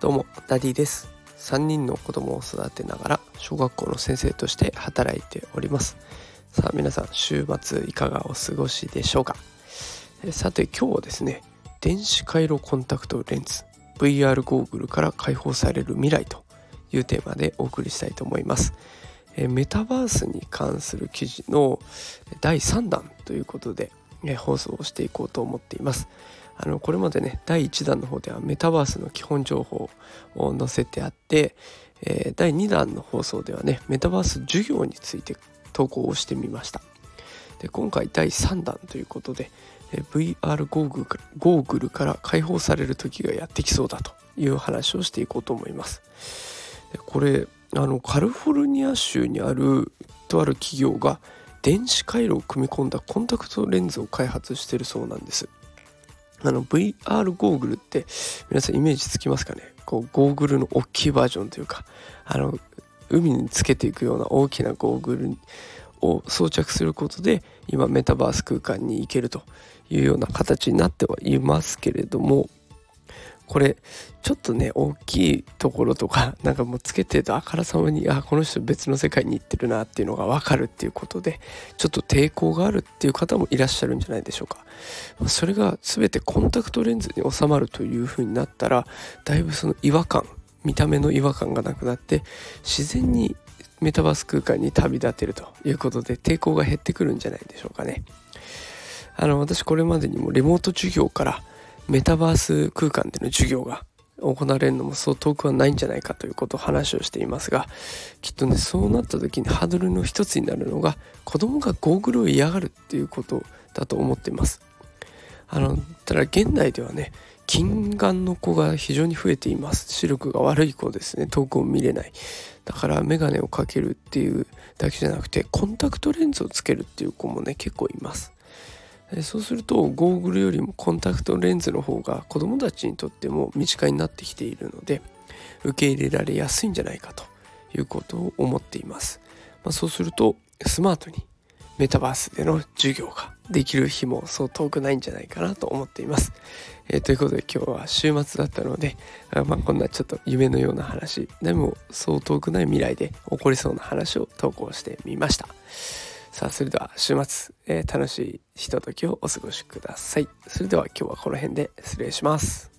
どうもダディです。3人の子供を育てながら小学校の先生として働いております。さあ皆さん週末いかがお過ごしでしょうか？さて今日はですね電子回路コンタクトレンズ VR ゴーグルから解放される未来というテーマでお送りしたいと思います。メタバースに関する記事の第3弾ということでえ放送をしていこうと思っています。あのこれまでね第1弾の方ではメタバースの基本情報を載せてあって、え、第2弾の放送ではねメタバース授業について投稿をしてみました。で今回第3弾ということで、え、VR ゴーグルゴーグルから解放される時がやってきそうだという話をしていこうと思います。これあのカリフォルニア州にあるとある企業が電子回路を組み込んだコンタクトレンズを開発してるそうなんです。あの VR ゴーグルって皆さんイメージつきますかね？こうゴーグルの大きいバージョンというかあの海につけていくような大きなゴーグルを装着することで今メタバース空間に行けるというような形になってはいますけれどもこれちょっとね大きいところとか なんかもうつけてるとあからさまにあこの人別の世界に行ってるなっていうのが分かるっていうことでちょっと抵抗があるっていう方もいらっしゃるんじゃないでしょうか。それが全てコンタクトレンズに収まるという風になったらだいぶその違和感見た目の違和感がなくなって自然にメタバース空間に旅立てるということで抵抗が減ってくるんじゃないでしょうかね。あの私これまでにもリモート授業からメタバース空間での授業が行われるのもそう遠くはないんじゃないかということを話をしていますがきっとねそうなった時にハードルの一つになるのが子供がゴーグルを嫌がるっていうことだと思っています。あのただ現代ではね近眼の子が非常に増えています。視力が悪い子ですね。遠くを見れない。だから眼鏡をかけるっていうだけじゃなくてコンタクトレンズをつけるっていう子もね結構います。そうするとゴーグルよりもコンタクトレンズの方が子どもたちにとっても身近になってきているので受け入れられやすいんじゃないかということを思っています、まあ、そうするとスマートにメタバースでの授業ができる日もそう遠くないんじゃないかなと思っています。えー、ということで今日は週末だったのであ、まあ、こんなちょっと夢のような話でもそう遠くない未来で起こりそうな話を投稿してみました。さあそれでは週末、えー、楽しいひとときをお過ごしください。それでは今日はこの辺で失礼します。